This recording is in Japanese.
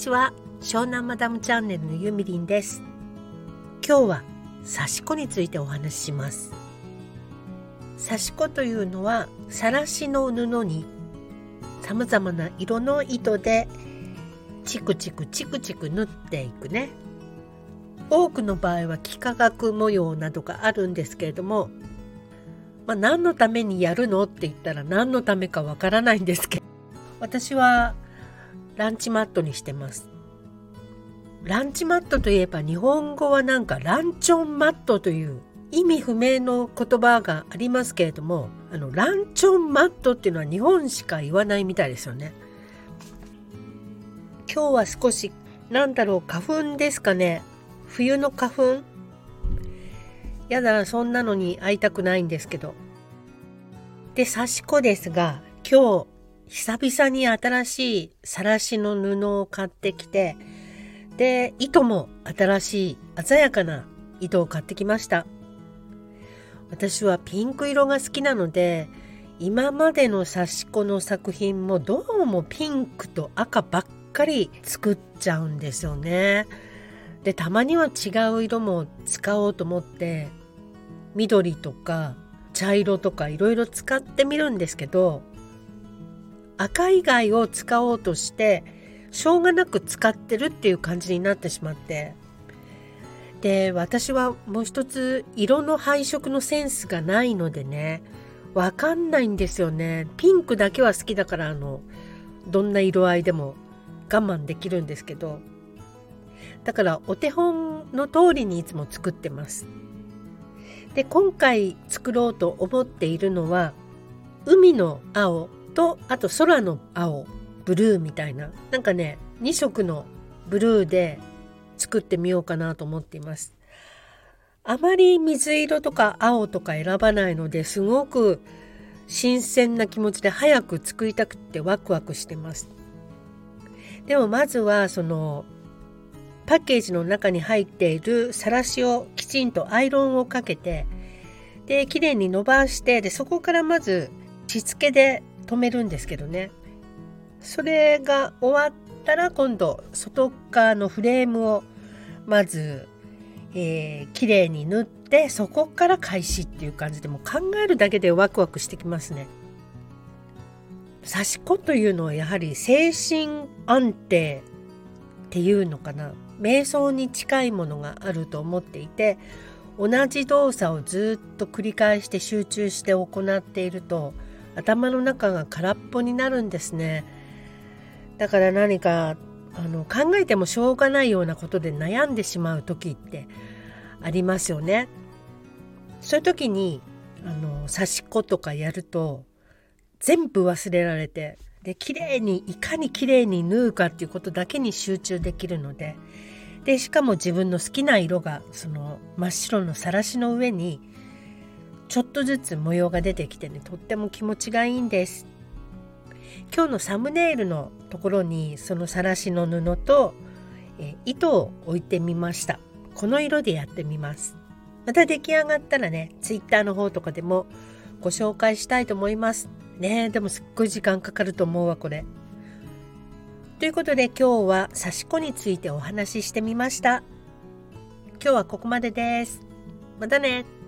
ちは。湘南マダムチャンネルのゆみりんです。今日は刺し子についてお話しします。刺し子というのはさらしの布にさまざまな色の糸でチクチクチクチク縫っていくね。多くの場合は幾何学模様などがあるんですけれどもまあ、何のためにやるのって言ったら何のためかわからないんですけど私はランチマットにしてます。ランチマットといえば日本語はなんかランチョンマットという意味不明の言葉がありますけれどもあのランチョンマットっていうのは日本しか言わないみたいですよね。今日は少しなんだろう花粉ですかね。冬の花粉？やだそんなのに会いたくないんですけど。で刺し子ですが今日久々に新しいさらしの布を買ってきてで糸も新しい鮮やかな糸を買ってきました。私はピンク色が好きなので今までの刺し子の作品もどうもピンクと赤ばっかり作っちゃうんですよね。でたまには違う色も使おうと思って緑とか茶色とかいろいろ使ってみるんですけど赤以外を使おうとしてしょうがなく使ってるっていう感じになってしまって。で私はもう一つ色の配色のセンスがないのでねわかんないんですよね。ピンクだけは好きだからあのどんな色合いでも我慢できるんですけど。だからお手本の通りにいつも作ってます。で今回作ろうと思っているのは海の青。とあと空の青ブルーみたいな。なんかね2色のブルーで作ってみようかなと思っています。あまり水色とか青とか選ばないのですごく新鮮な気持ちで早く作りたくてワクワクしてます。でもまずはそのパッケージの中に入っているさらしをきちんとアイロンをかけてで綺麗に伸ばしてでそこからまずしつけで留めるんですけどねそれが終わったら今度外側のフレームをまず、えー、綺麗に縫ってそこから開始っていう感じでも考えるだけでワクワクしてきますね。刺し子というのはやはり精神安定っていうのかな瞑想に近いものがあると思っていて同じ動作をずっと繰り返して集中して行っていると頭の中が空っぽになるんですね。だから何かあの考えてもしょうがないようなことで悩んでしまう時ってありますよね。そういう時にあの刺し子とかやると全部忘れられてで綺麗にいかに綺麗に縫うかっていうことだけに集中できるのででしかも自分の好きな色がその真っ白のさらしの上にちょっとずつ模様が出てきてねとっても気持ちがいいんです。今日のサムネイルのところにそのさらしの布と、え糸を置いてみました。この色でやってみます。また出来上がったらね twitter の方とかでもご紹介したいと思います。ねでもすっごい時間かかると思うわこれ。ということで今日は刺し子についてお話ししてみました。今日はここまでです。またね。